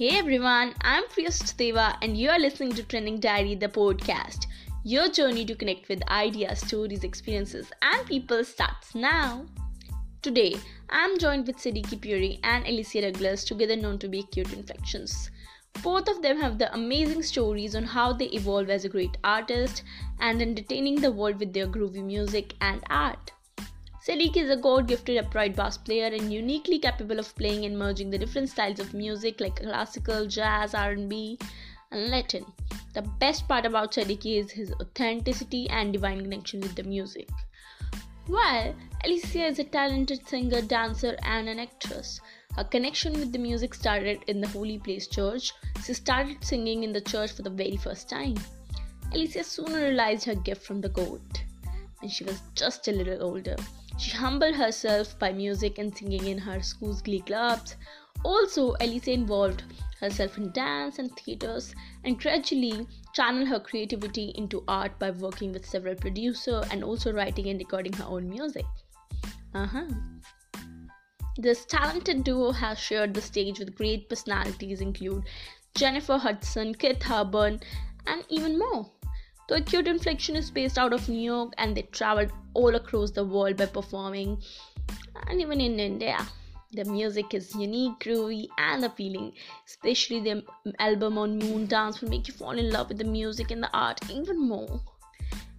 Hey everyone, I'm Priyas Deva and you are listening to Trending Diary, the podcast. Your journey to connect with ideas, stories, experiences, and people starts now. Today, I'm joined with Sadiki Pierre and Elasea Douglas, together known to be Acute Inflections. Both of them have the amazing stories on how they evolve as a great artist and entertaining the world with their groovy music and art. Sadiki is a God gifted upright bass player and uniquely capable of playing and merging the different styles of music like classical, jazz, R&B, and Latin. The best part about Sadiki is his authenticity and divine connection with the music. While Elasea is a talented singer, dancer, and an actress, her connection with the music started in the Holy Place Church. She started singing in the church for the very first time. Elasea soon realized her gift from the God when she was just a little older. She humbled herself by music and singing in her school's glee clubs. Also, Elasea involved herself in dance and theaters and gradually channeled her creativity into art by working with several producers and also writing and recording her own music. Uh-huh. This talented duo has shared the stage with great personalities include Jennifer Hudson, Keith Urban, and even more. The Acute Inflection is based out of New York and they traveled all across the world by performing, and even in India. The music is unique, groovy, and appealing. Especially the album on Moon Dance will make you fall in love with the music and the art even more.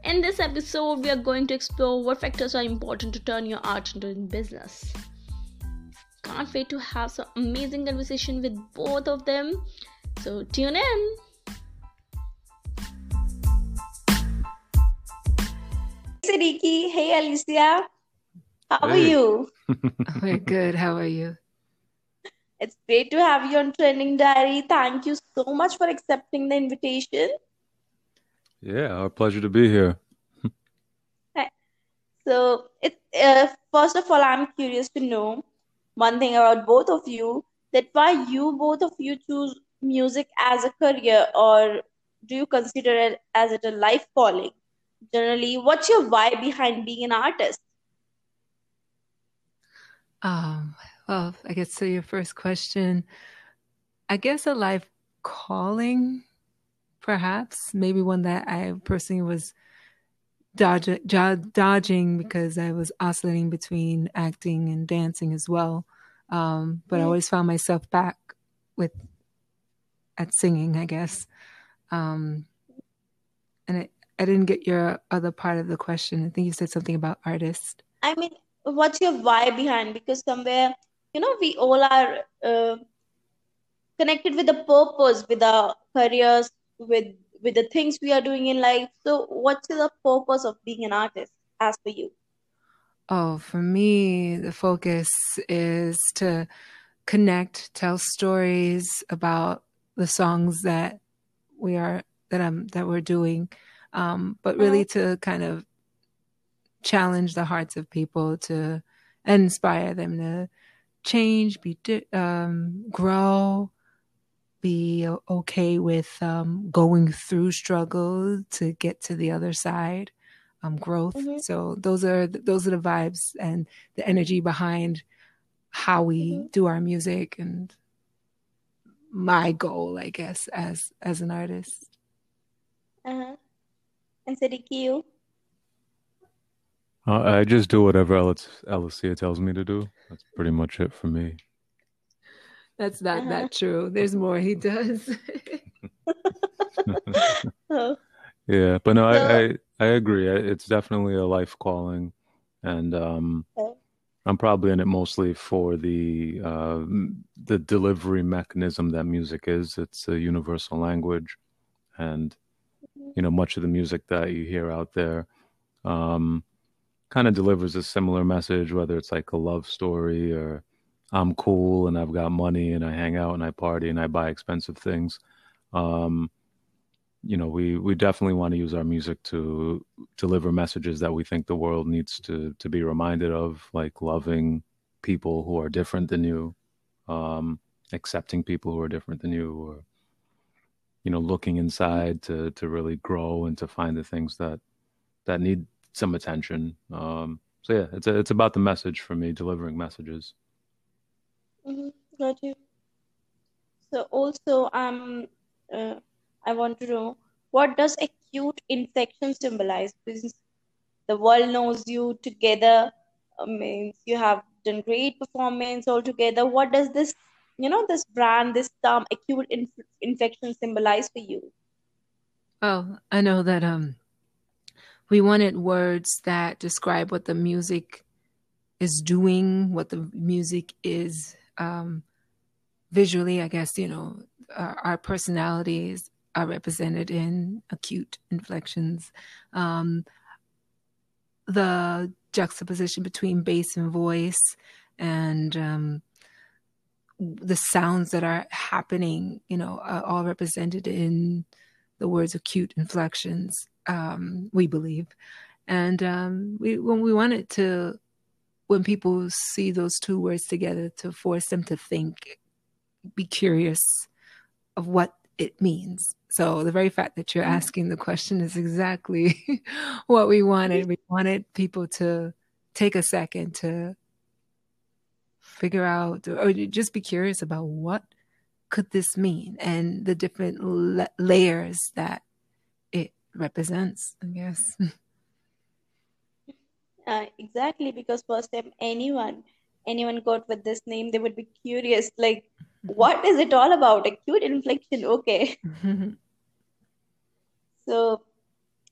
In this episode, we are going to explore what factors are important to turn your art into a business. Can't wait to have some amazing conversation with both of them. So tune in. Sadiki. Hey, Elasea. How hey. are you? We're good. How are you? It's great to have you on Trending Diary. Thank you so much for accepting the invitation. Yeah, our pleasure to be here. so, it uh, first of all, I'm curious to know one thing about both of you that why you both of you choose music as a career, or do you consider it as it a life calling? Generally what's your why behind being an artist? Um well i guess to your first question i guess a life calling perhaps maybe one that i personally was dodging, dodging because i was oscillating between acting and dancing as well. Um, but mm-hmm. i always found myself back with at singing i guess. Um, and it I didn't get your other part of the question. I think you said something about artists. I mean, what's your why behind? Because somewhere, you know, we all are uh, connected with the purpose, with our careers, with with the things we are doing in life. So, what's the purpose of being an artist, as for you? Oh, for me, the focus is to connect, tell stories about the songs that we are that I'm that we're doing um, but really to kind of challenge the hearts of people to inspire them to change, be um, grow, be okay with um, going through struggle to get to the other side, um, growth. Mm-hmm. So those are those are the vibes and the energy behind how we mm-hmm. do our music and my goal, I guess, as as an artist. Uh-huh and Sadiki, Uh, I just do whatever Elasea tells me to do. That's pretty much it for me. That's not uh-huh. that true. There's more he does. oh. Yeah, but no, I, I, I agree. It's definitely a life calling, and um, okay. I'm probably in it mostly for the uh, the delivery mechanism that music is. It's a universal language, and you know much of the music that you hear out there um, kind of delivers a similar message whether it's like a love story or i'm cool and i've got money and i hang out and i party and i buy expensive things. Um, you know we we definitely want to use our music to deliver messages that we think the world needs to to be reminded of like loving people who are different than you um, accepting people who are different than you or you know looking inside to to really grow and to find the things that that need some attention um so yeah it's a, it's about the message for me delivering messages mm-hmm. got you So also, um, uh, I want to know what does acute inflection symbolize? Because the world knows you together uh, means you have done great performance altogether. What does this, you know, this brand, this term, acute inf- inflection symbolize for you? oh I know that um, we wanted words that describe what the music is doing, what the music is um, visually. I guess you know our, our, personalities are represented in acute inflections. Um, the juxtaposition between bass and voice, and um, the sounds that are happening, you know, are all represented in the words acute inflections um, we believe. And um, we, when we wanted to, when people see those two words together, to force them to think, be curious of what it means. So the very fact that you're mm-hmm. asking the question is exactly what we wanted. We wanted people to take a second to figure out or just be curious about what could this mean and the different la- layers that it represents, I guess. Uh, exactly, because first time anyone anyone got with this name, they would be curious, like, what is it all about? Acute inflection, okay. so,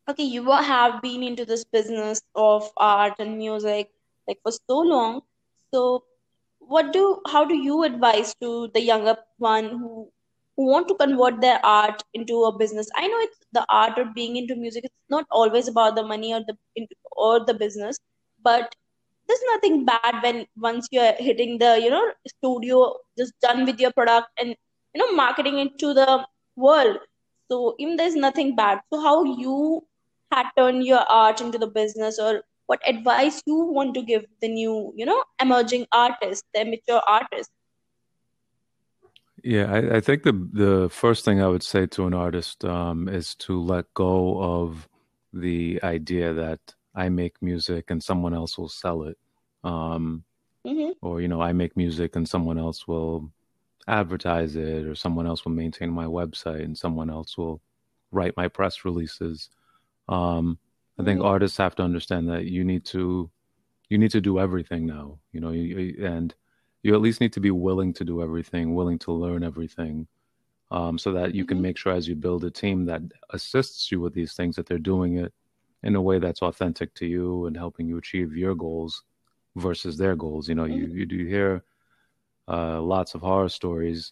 okay, you have been into this business of art and music like for so long. So, what do how do you advise to the younger one who who want to convert their art into a business? I know it's the art of being into music. It's not always about the money or the or the business but there's nothing bad when once you're hitting the you know studio just done with your product and you know marketing it to the world. So even there's nothing bad so how you had turned your art into the business or what advice you want to give the new you know emerging artists the amateur artists yeah, I, I, think the the first thing I would say to an artist um, is to let go of the idea that I make music and someone else will sell it, um, mm-hmm. or you know, I make music and someone else will advertise it, or someone else will maintain my website and someone else will write my press releases. Um, I think mm-hmm. artists have to understand that you need to you need to do everything now. You know, you, and you at least need to be willing to do everything, willing to learn everything, um, so that you mm-hmm. can make sure as you build a team that assists you with these things that they're doing it in a way that's authentic to you and helping you achieve your goals versus their goals. You know, mm-hmm. you you do hear uh, lots of horror stories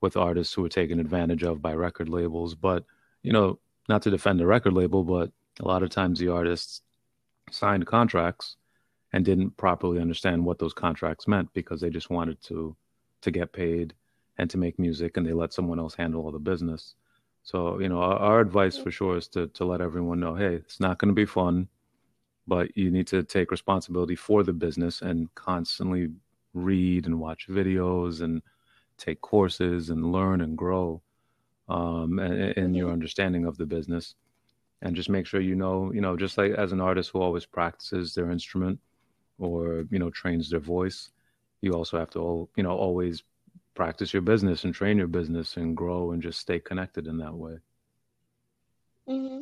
with artists who are taken advantage of by record labels, but you know, not to defend a record label, but a lot of times the artists signed contracts and didn't properly understand what those contracts meant because they just wanted to to get paid and to make music and they let someone else handle all the business. So you know our, our advice for sure is to to let everyone know hey it's not going to be fun but you need to take responsibility for the business and constantly read and watch videos and take courses and learn and grow um, in, in your understanding of the business and just make sure you know you know just like as an artist who always practices their instrument or you know trains their voice you also have to you know always practice your business and train your business and grow and just stay connected in that way. Mm-hmm.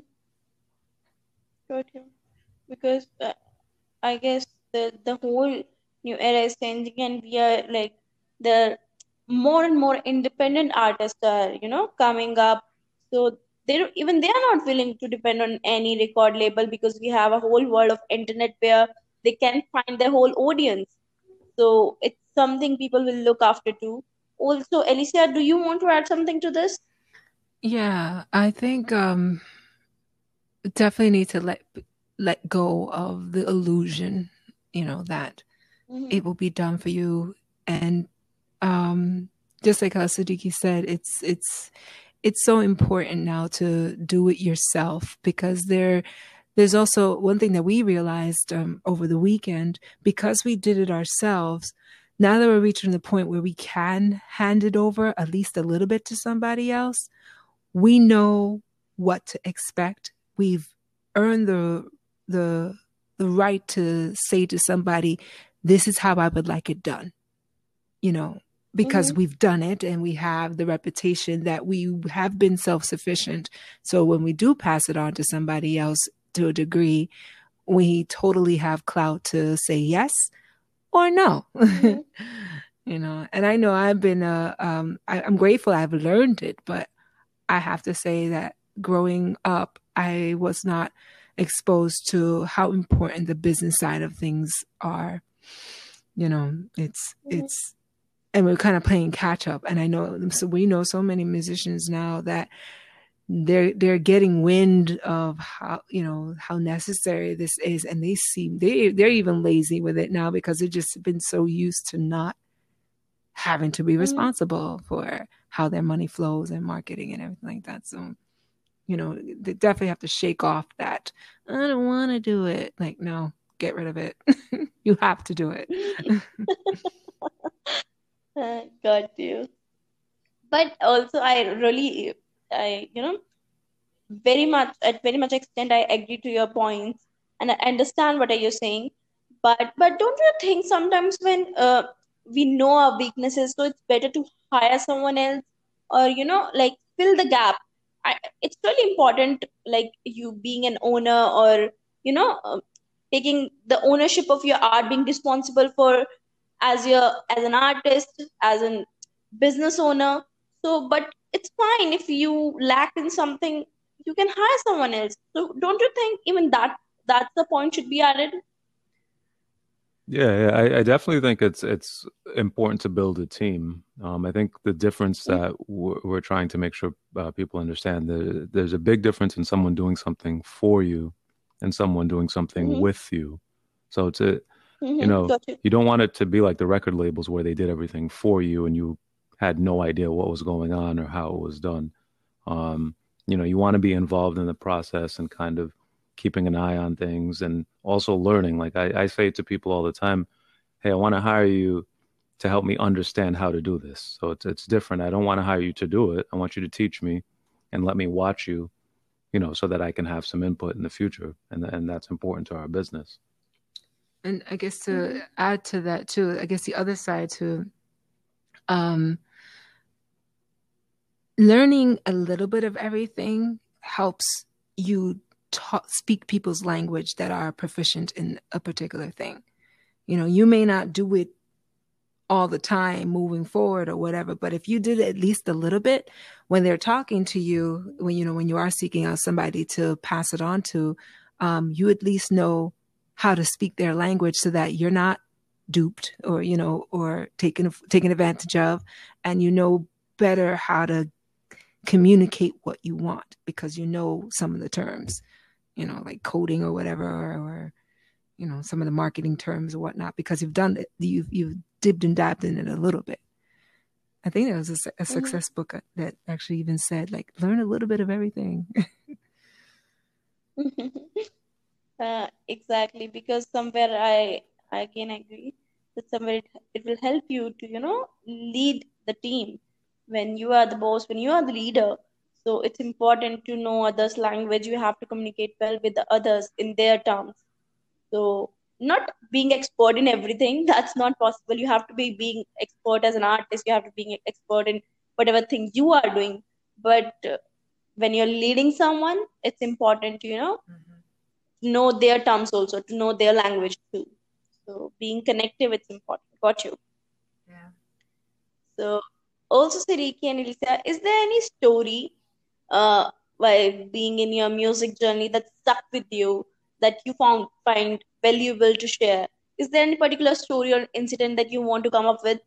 Because uh, i guess the the whole new era is changing and we are like the more and more independent artists are you know coming up. So they don't even they are not willing to depend on any record label because we have a whole world of internet where they can find their whole audience. So it's something people will look after too. Also Elasea do you want to add something to this? Yeah i think um definitely need to let let go of the illusion you know that mm-hmm. it will be done for you. And um just like how Sadiki said it's it's it's so important now to do it yourself because there there's also one thing that we realized um, over the weekend because we did it ourselves. Now that we're reaching the point where we can hand it over at least a little bit to somebody else, we know what to expect. We've earned the the the right to say to somebody, "This is how I would like it done." You know, because mm-hmm. we've done it and we have the reputation that we have been self sufficient. So when we do pass it on to somebody else to a degree, we totally have clout to say yes or no. Mm-hmm. you know, and I know I've been, uh, um, I, I'm grateful I've learned it, but I have to say that growing up, I was not exposed to how important the business side of things are. You know, it's, mm-hmm. it's, and we're kind of playing catch up. And I know, so we know so many musicians now that they're they're getting wind of how you know how necessary this is. And they seem they they're even lazy with it now because they've just been so used to not having to be mm-hmm. responsible for how their money flows and marketing and everything like that. So you know they definitely have to shake off that i don't want to do it. Like no get rid of it. You have to do it got you but also i really I, you know, very much at very much extent, I agree to your points and I understand what are you saying. But but don't you think sometimes when uh, we know our weaknesses, so it's better to hire someone else or you know like fill the gap. I, it's really important, like you being an owner or you know uh, taking the ownership of your art, being responsible for as your as an artist, as a business owner. So, but it's fine if you lack in something you can hire someone else so don't you think even that that's the point should be added yeah, yeah I, I, definitely think it's it's important to build a team. Um, I think the difference mm-hmm. that we're, we're, trying to make sure uh, people understand that there's a big difference in someone doing something for you and someone doing something mm-hmm. with you. So it's a, mm-hmm. you know, gotcha. you don't want it to be like the record labels where they did everything for you and you had no idea what was going on or how it was done. Um, you know, you want to be involved in the process and kind of keeping an eye on things and also learning. Like I, I say to people all the time, hey, I want to hire you to help me understand how to do this. So it's it's different. I don't want to hire you to do it. I want you to teach me and let me watch you, you know, so that I can have some input in the future. And and that's important to our business. And I guess to mm-hmm. add to that too, I guess the other side to um, learning a little bit of everything helps you talk, speak people's language that are proficient in a particular thing. You know, you may not do it all the time moving forward or whatever, but if you did at least a little bit when they're talking to you, when you know when you are seeking out somebody to pass it on to, um, you at least know how to speak their language so that you're not duped or you know or taken taken advantage of, and you know better how to communicate what you want because you know some of the terms, you know, like coding or whatever, or, or you know, some of the marketing terms or whatnot, because you've done it, you've you've dipped and dabbed in it a little bit. I think there was a, a mm-hmm. success mm-hmm. book that actually even said like learn a little bit of everything. uh, exactly, because somewhere I I can agree that somewhere it, it will help you to you know lead the team. When you are the boss when you are the leader so it's important to know others language. You have to communicate well with the others in their terms. So not being expert in everything that's not possible. You have to be being expert as an artist. You have to be expert in whatever thing you are doing. But uh, when you're leading someone it's important you know mm-hmm. Know their terms also to know their language too so being connective it's important got you yeah so also Sadiki and Elasea, is there any story uh, while being in your music journey that stuck with you that you found find valuable to share? Is there any particular story or incident that you want to come up with?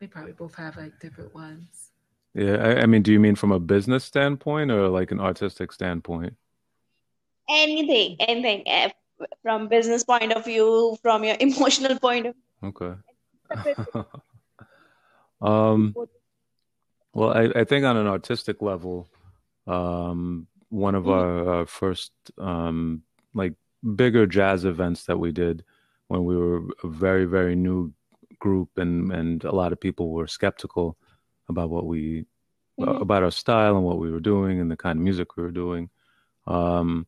We probably both have like different ones. Yeah, I, I mean, do you mean from a business standpoint or like an artistic standpoint? Anything, anything, eh, from business point of view, from your emotional point of view. Okay. um, well, I, I, think on an artistic level, um, one of mm-hmm. our, first um, like bigger jazz events that we did when we were a very very new group and and a lot of people were skeptical about what we mm-hmm. uh, about our style and what we were doing and the kind of music we were doing. Um,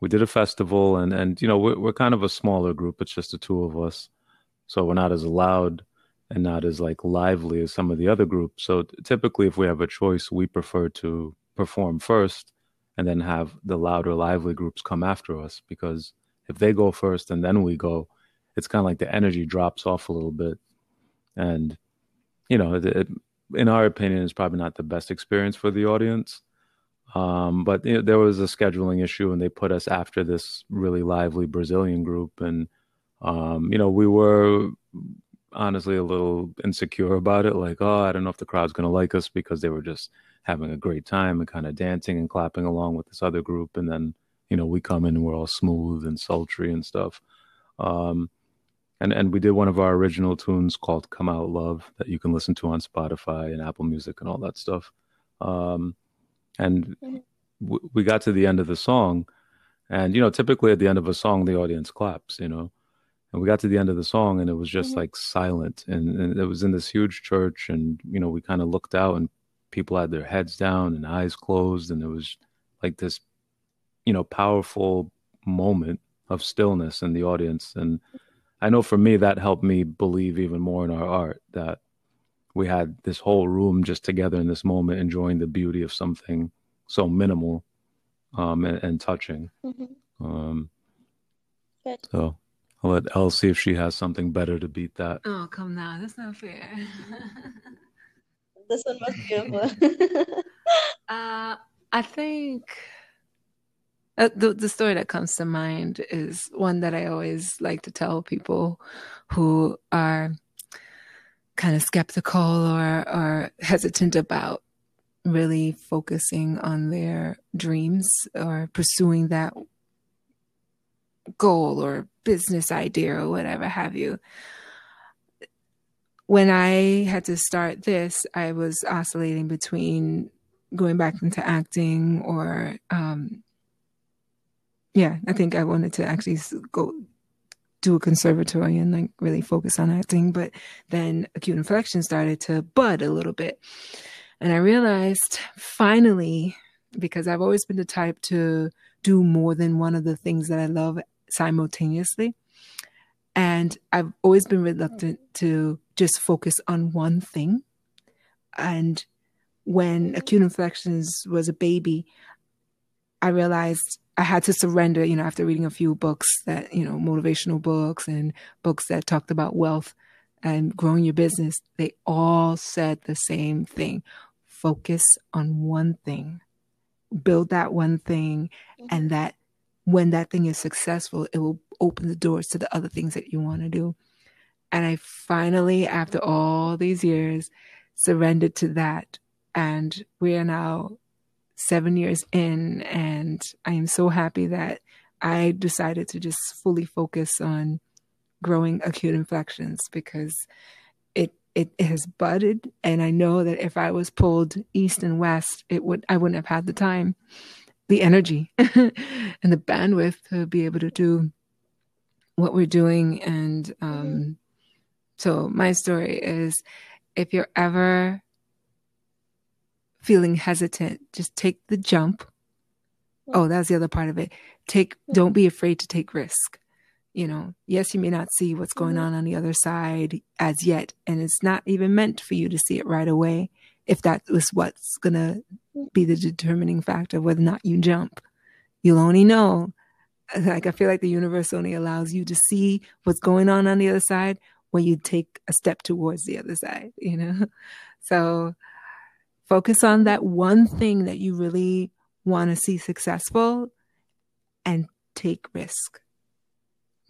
we did a festival and and you know we're, we're kind of a smaller group. It's just the two of us so we're not as loud and not as like lively as some of the other groups. So typically, if we have a choice, we prefer to perform first and then have the louder, lively groups come after us because if they go first and then we go, it's kind of like the energy drops off a little bit, and you know, it, it, in our opinion, is probably not the best experience for the audience. Um, but you know, there was a scheduling issue, and they put us after this really lively Brazilian group, and um, you know, we were honestly a little insecure about it. Like, oh, I don't know if the crowd's going to like us because they were just having a great time and kind of dancing and clapping along with this other group. And then, you know, we come in and we're all smooth and sultry and stuff. Um, and, and we did one of our original tunes called Come Out Love that you can listen to on Spotify and Apple Music and all that stuff. Um, and w- we got to the end of the song. And, you know, typically at the end of a song, the audience claps, you know and we got to the end of the song and it was just mm-hmm. like silent and, and, it was in this huge church and you know we kind of looked out and people had their heads down and eyes closed and it was like this you know powerful moment of stillness in the audience and i know for me that helped me believe even more in our art that we had this whole room just together in this moment enjoying the beauty of something so minimal um, and, and touching mm-hmm. um, so I'll let Elasea if she has something better to beat that. Oh, come now. That's not fair. this one was beautiful. uh, I think uh, the, the story that comes to mind is one that I always like to tell people who are kind of skeptical or, or hesitant about really focusing on their dreams or pursuing that goal or business idea or whatever have you. When I had to start this, I was oscillating between going back into acting or, um, yeah, I think I wanted to actually go do a conservatory and like really focus on acting. But then acute inflection started to bud a little bit. And I realized finally, because I've always been the type to do more than one of the things that I love simultaneously. And I've always been reluctant to just focus on one thing. And when Acute Inflections was a baby, I realized I had to surrender, you know, after reading a few books that, you know, motivational books and books that talked about wealth and growing your business. They all said the same thing focus on one thing, build that one thing, mm-hmm. and that when that thing is successful, it will open the doors to the other things that you want to do. And I finally, after all these years, surrendered to that. And we are now seven years in, and I am so happy that I decided to just fully focus on growing acute inflections because it it has budded and I know that if I was pulled east and west, it would I wouldn't have had the time the energy and the bandwidth to be able to do what we're doing. And um, mm-hmm. so, my story is if you're ever feeling hesitant, just take the jump. Oh, that's the other part of it. Take, don't be afraid to take risk. You know, yes, you may not see what's going mm-hmm. on on the other side as yet, and it's not even meant for you to see it right away if that was what's going to be the determining factor whether or not you jump. You'll only know. Like, I feel like the universe only allows you to see what's going on on the other side when you take a step towards the other side, you know? So focus on that one thing that you really want to see successful and take risk.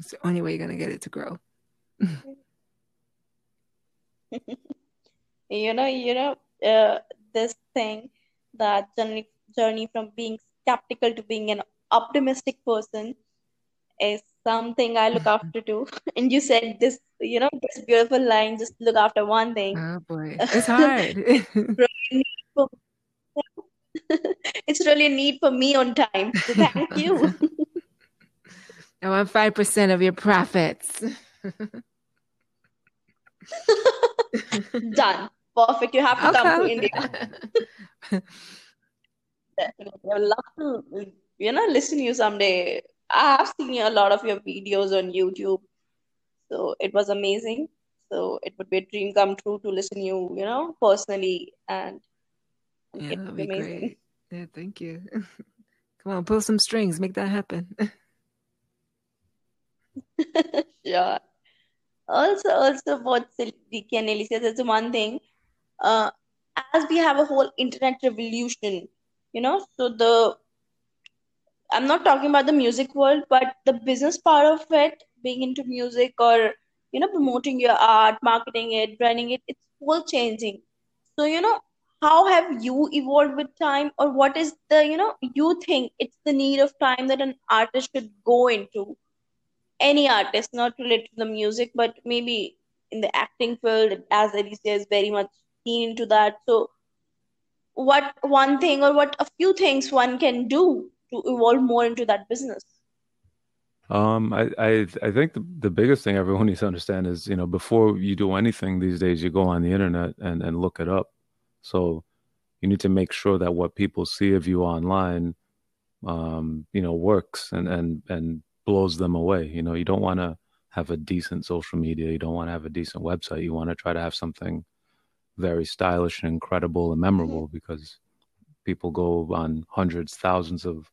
It's the only way you're going to get it to grow. you know, you know, uh, this thing that journey journey from being skeptical to being an optimistic person is something I look after too. And you said this, you know, this beautiful line, just look after one thing. Oh boy, it's hard. it's really a need for me on time. So thank you. I want five percent of your profits. Done. Perfect. You have to okay, come to India. Definitely. I would love to, you know, listen to you someday. I have seen a lot of your videos on YouTube. So it was amazing. So it would be a dream come true to listen to you, you know, personally and yeah, that'd be amazing. great. Yeah, thank you. Come on, pull some strings, make that happen. sure. Also, also what Silky and Ellie says, it's one thing. Uh, as we have a whole internet revolution, you know, so the I'm not talking about the music world, but the business part of it, being into music or you know, promoting your art, marketing it, branding it, it's all changing. So, you know, how have you evolved with time or what is the you know you think it's the need of time that an artist should go into any artist not related to the music but maybe in the acting field as Elasea is very much keen into that so what one thing or what a few things one can do to evolve more into that business um, I, I, I think the, the biggest thing everyone needs to understand is, you know, before you do anything these days, you go on the internet and, and look it up. So you need to make sure that what people see of you online, um, you know, works and and and blows them away. You know, you don't want to have a decent social media. You don't want to have a decent website. You want to try to have something very stylish and incredible and memorable mm-hmm. because people go on hundreds, thousands of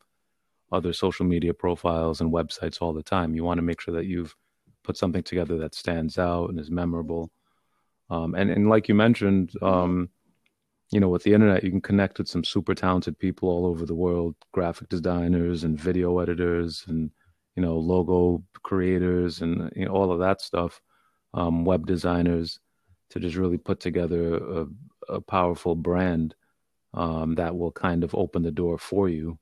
other social media profiles and websites all the time. You want to make sure that you've put something together that stands out and is memorable. Um, and and like you mentioned, um, you know, with the internet, you can connect with some super talented people all over the world, graphic designers and video editors and, you know, logo creators and you know, all of that stuff, um, web designers to just really put together a, a powerful brand um, that will kind of open the door for you.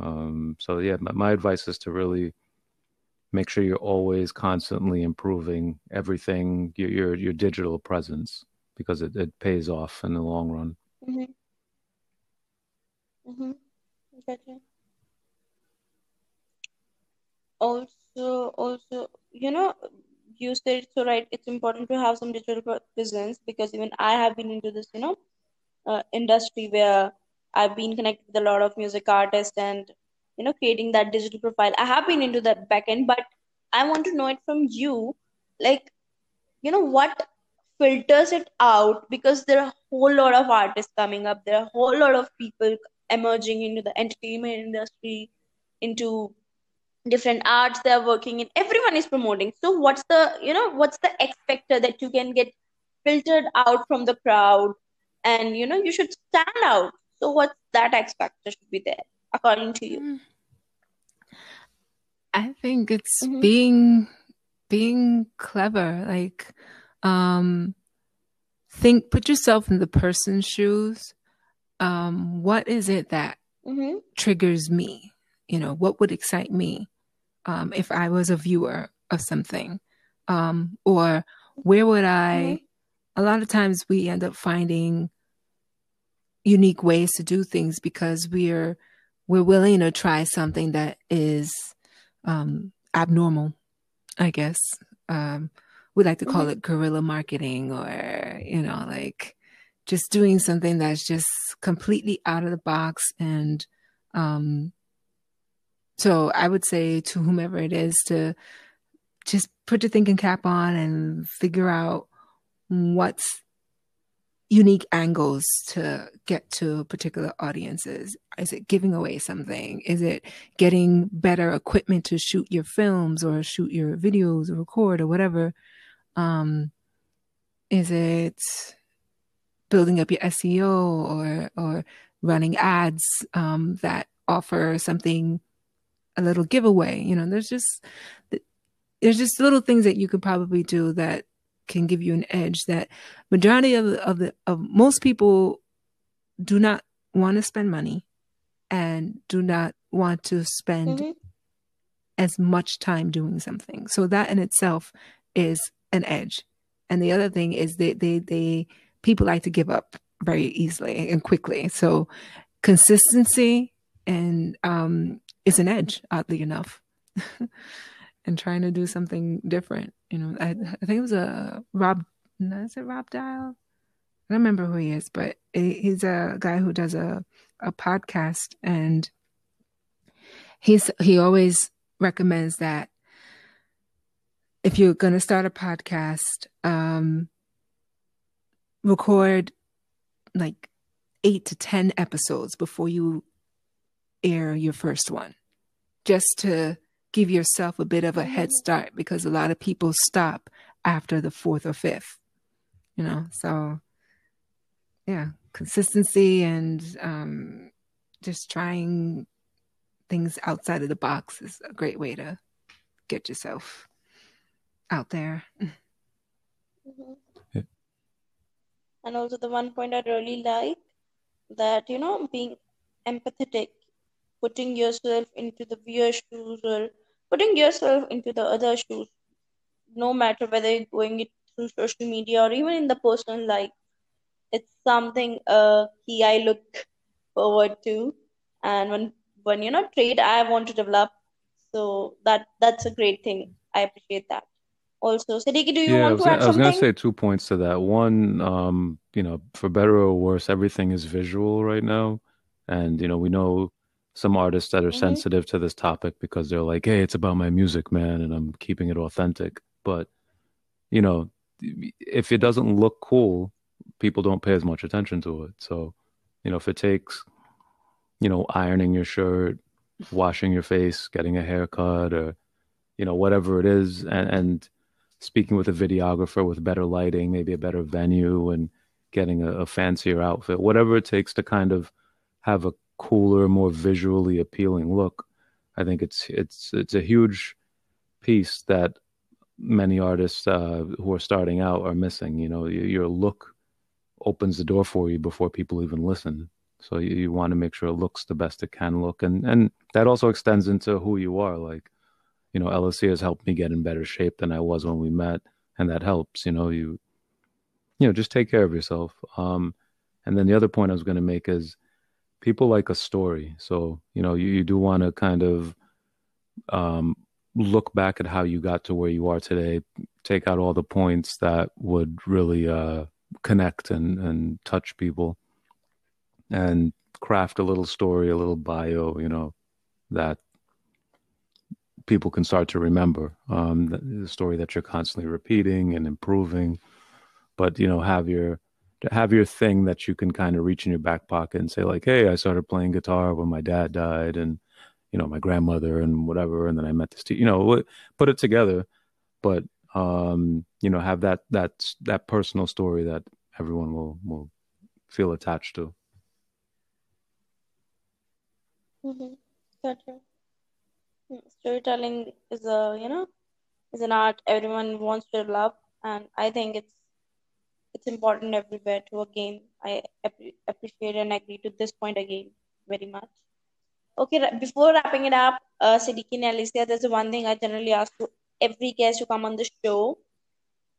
Um, so yeah, my, my advice is to really make sure you're always constantly improving everything, your, your, your digital presence because it, it pays off in the long run. Mm-hmm. Mm-hmm. Gotcha. Also, also, you know, you said so right. It's important to have some digital presence because even I have been into this, you know, uh, industry where I've been connected with a lot of music artists and you know creating that digital profile. I have been into that backend, but I want to know it from you, like, you know, what filters it out? Because there are a whole lot of artists coming up. There are a whole lot of people emerging into the entertainment industry into different arts they're working in. Everyone is promoting. So what's the you know what's the x factor that you can get filtered out from the crowd? And you know you should stand out so what's that x factor should be there according to you mm. i think it's mm-hmm. being being clever like um, think, put yourself in the person's shoes. Um, what is it that mm-hmm. triggers me? You know, what would excite me um, if I was a viewer of something? Um, or where would I? Mm-hmm. A lot of times we end up finding unique ways to do things because we're we're willing to try something that is um, abnormal, I guess. Um, we like to call mm-hmm. it guerrilla marketing or, you know, like just doing something that's just completely out of the box. And um, so I would say to whomever it is to just put your thinking cap on and figure out what's unique angles to get to particular audiences? Is it giving away something? Is it getting better equipment to shoot your films or shoot your videos or record or whatever? Um, is it building up your SEO or or running ads um, that offer something a little giveaway? You know, there's just there's just little things that you could probably do that can give you an edge that majority of of the of most people do not want to spend money and do not want to spend mm-hmm. as much time doing something. So that in itself is an edge. And the other thing is they they they people like to give up very easily and quickly. So consistency and um is an edge, oddly enough. and trying to do something different. You know, I, I think it was a Rob, is it Rob Dial? I don't remember who he is, but he's a guy who does a, a podcast and he's, he always recommends that if you're going to start a podcast, um, record like eight to 10 episodes before you air your first one, just to give yourself a bit of a head start because a lot of people stop after the fourth or fifth, you know? So, yeah, consistency and um, just trying things outside of the box is a great way to get yourself out there. Mm-hmm. Yeah. And also, the one point I really like that, you know, being empathetic, putting yourself into the viewer's shoes or putting yourself into the other shoes, no matter whether you're going it through social media or even in the personal life. It's something uh key I look forward to. And when when you know trade I want to develop. So that that's a great thing. I appreciate that also. Sadiki, do you yeah, want to add something? I was going to say two points to that. One, um, you know, for better or worse, everything is visual right now, and you know, we know some artists that are mm-hmm. sensitive to this topic because they're like, "Hey, it's about my music, man, and I'm keeping it authentic." But you know, if it doesn't look cool, people don't pay as much attention to it. So, you know, if it takes, you know, ironing your shirt, washing your face, getting a haircut, or you know, whatever it is, and, and speaking with a videographer with better lighting, maybe a better venue, and getting a, a fancier outfit, whatever it takes to kind of have a cooler, more visually appealing look. I think it's it's it's a huge piece that many artists uh, who are starting out are missing. You know, your look opens the door for you before people even listen. So you, you want to make sure it looks the best it can look, and and that also extends into who you are. Like you know, Elasea has helped me get in better shape than I was when we met, and that helps. You know, you, you know, just take care of yourself. Um, and then the other point I was going to make is people like a story. So you know, you, you do want to kind of um, look back at how you got to where you are today, take out all the points that would really uh, connect and and touch people, and craft a little story, a little bio. You know, that people can start to remember um, the, the, story that you're constantly repeating and improving. But you know, have your have your thing that you can kind of reach in your back pocket and say like, "Hey, I started playing guitar when my dad died, and you know, my grandmother and whatever, and then I met this." T-. You know, put it together, but um, you know, have that that that personal story that everyone will will feel attached to. Mm-hmm. Gotcha storytelling is a you know is an art everyone wants to love and i think it's it's important everywhere to again i ap- appreciate and agree to this point again very much okay before wrapping it up uh Sadiki and Elasea there's one thing i generally ask to every guest who come on the show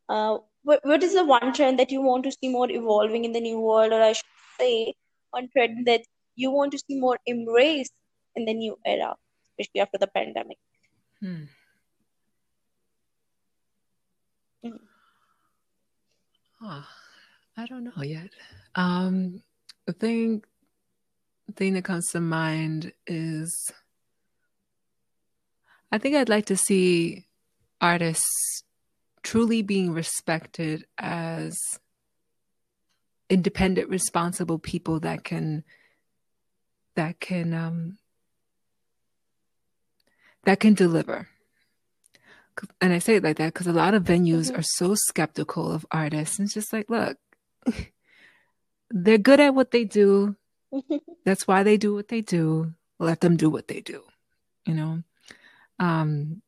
uh what, what is the one trend that you want to see more evolving in the new world or i should say one trend that you want to see more embraced in the new era especially after the pandemic. Hmm. Mm. Oh, I don't know yet. Um, the thing, the thing that comes to mind is, I think I'd like to see artists truly being respected as independent, responsible people that can that can um, that can deliver. And I say it like that because a lot of venues mm-hmm. are so skeptical of artists. And it's just like, look, they're good at what they do. That's why they do what they do. Let them do what they do, you know? Um,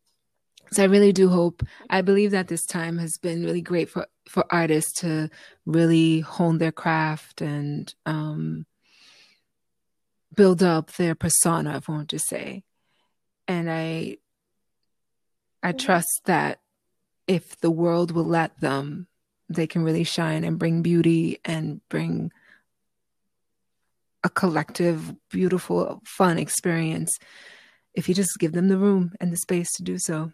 so I really do hope, I believe that this time has been really great for, for artists to really hone their craft and um, build up their persona, if I want to say and I I trust that if the world will let them, they can really shine and bring beauty and bring a collective, beautiful, fun experience. If you just give them the room and the space to do so,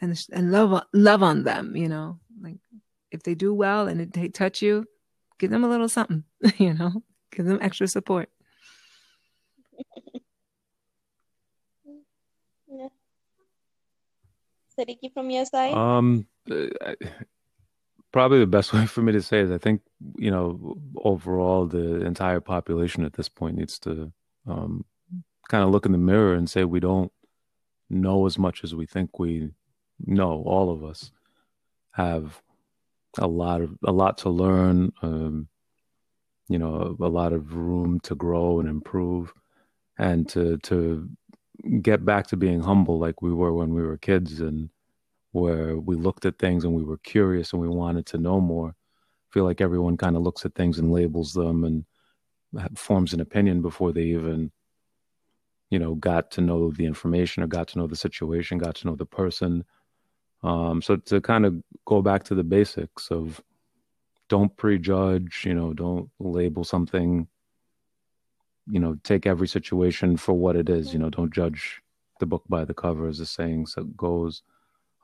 and and love love on them, you know, like if they do well and they touch you, give them a little something, you know, give them extra support. Sadiki, from your side? Um, probably the best way for me to say is I think you know overall the entire population at this point needs to um, kind of look in the mirror and say we don't know as much as we think we know. All of us have a lot of a lot to learn. Um, you know, a, a lot of room to grow and improve, and to to get back to being humble like we were when we were kids and where we looked at things and we were curious and we wanted to know more. I feel like everyone kind of looks at things and labels them and forms an opinion before they even, you know, got to know the information or got to know the situation, got to know the person. Um, so to kind of go back to the basics of don't prejudge, you know, don't label something, you know, take every situation for what it is, you know, don't judge the book by the cover, as the saying so goes.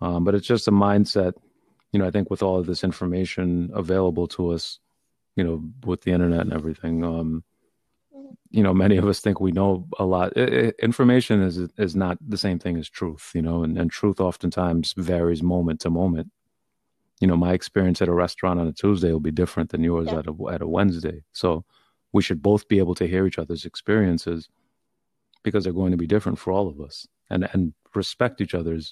Um, but it's just a mindset, you know, I think with all of this information available to us, you know, with the internet and everything, um, you know, many of us think we know a lot. It, it, information is is not the same thing as truth, you know, and, and truth oftentimes varies moment to moment. You know, my experience at a restaurant on a Tuesday will be different than yours yeah. at a at a Wednesday. So we should both be able to hear each other's experiences because they're going to be different for all of us, and and respect each other's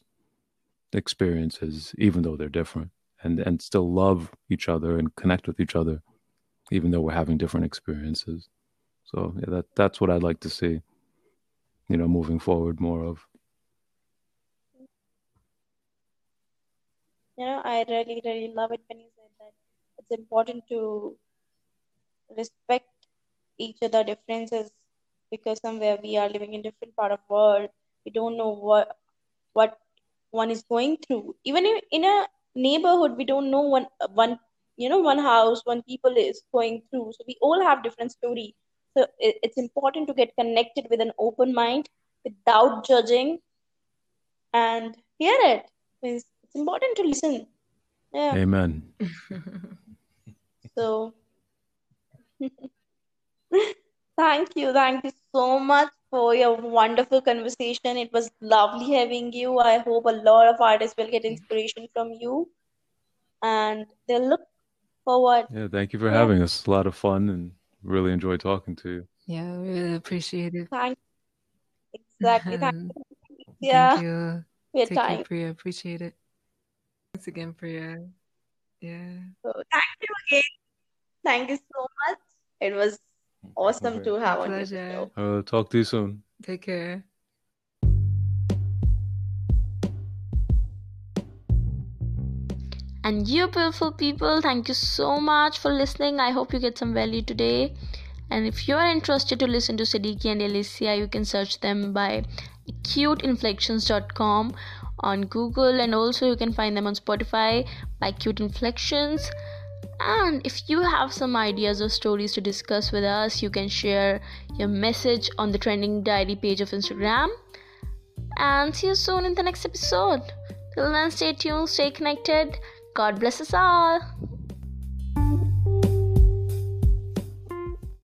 experiences, even though they're different, and and still love each other and connect with each other, even though we're having different experiences. So yeah, that that's what I'd like to see, you know, moving forward more of. You know, I really, really love it when you said that it's important to respect each other differences because somewhere we are living in different part of world. We don't know what what one is going through. Even in a neighborhood we don't know one one you know one house one people is going through. So we all have different story. So it's important to get connected with an open mind without judging and hear it. It's, it's important to listen. Yeah. Amen. So thank you thank you so much for your wonderful conversation. It was lovely having you. I hope a lot of artists will get inspiration from you and they'll look forward. Yeah, thank you for yeah. having us. A lot of fun and really enjoyed talking to you. Yeah, really appreciate it. Thank exactly. Thank uh-huh. you. Yeah. Thank you. Take time. care, Priya. Appreciate it. Thanks again, Priya. Yeah. So thank you again. Thank you so much. It was awesome okay. to have on your show. Uh, talk to you soon. Take care. And you beautiful people, thank you so much for listening. I hope you get some value today. And if you are interested to listen to Sadiki and Elasea, you can search them by acuteinflections.com on Google and also you can find them on Spotify by Acute Inflections. And if you have some ideas or stories to discuss with us, you can share your message on the Trending Diary page of Instagram. And see you soon in the next episode. Till then, stay tuned, stay connected. God bless us all.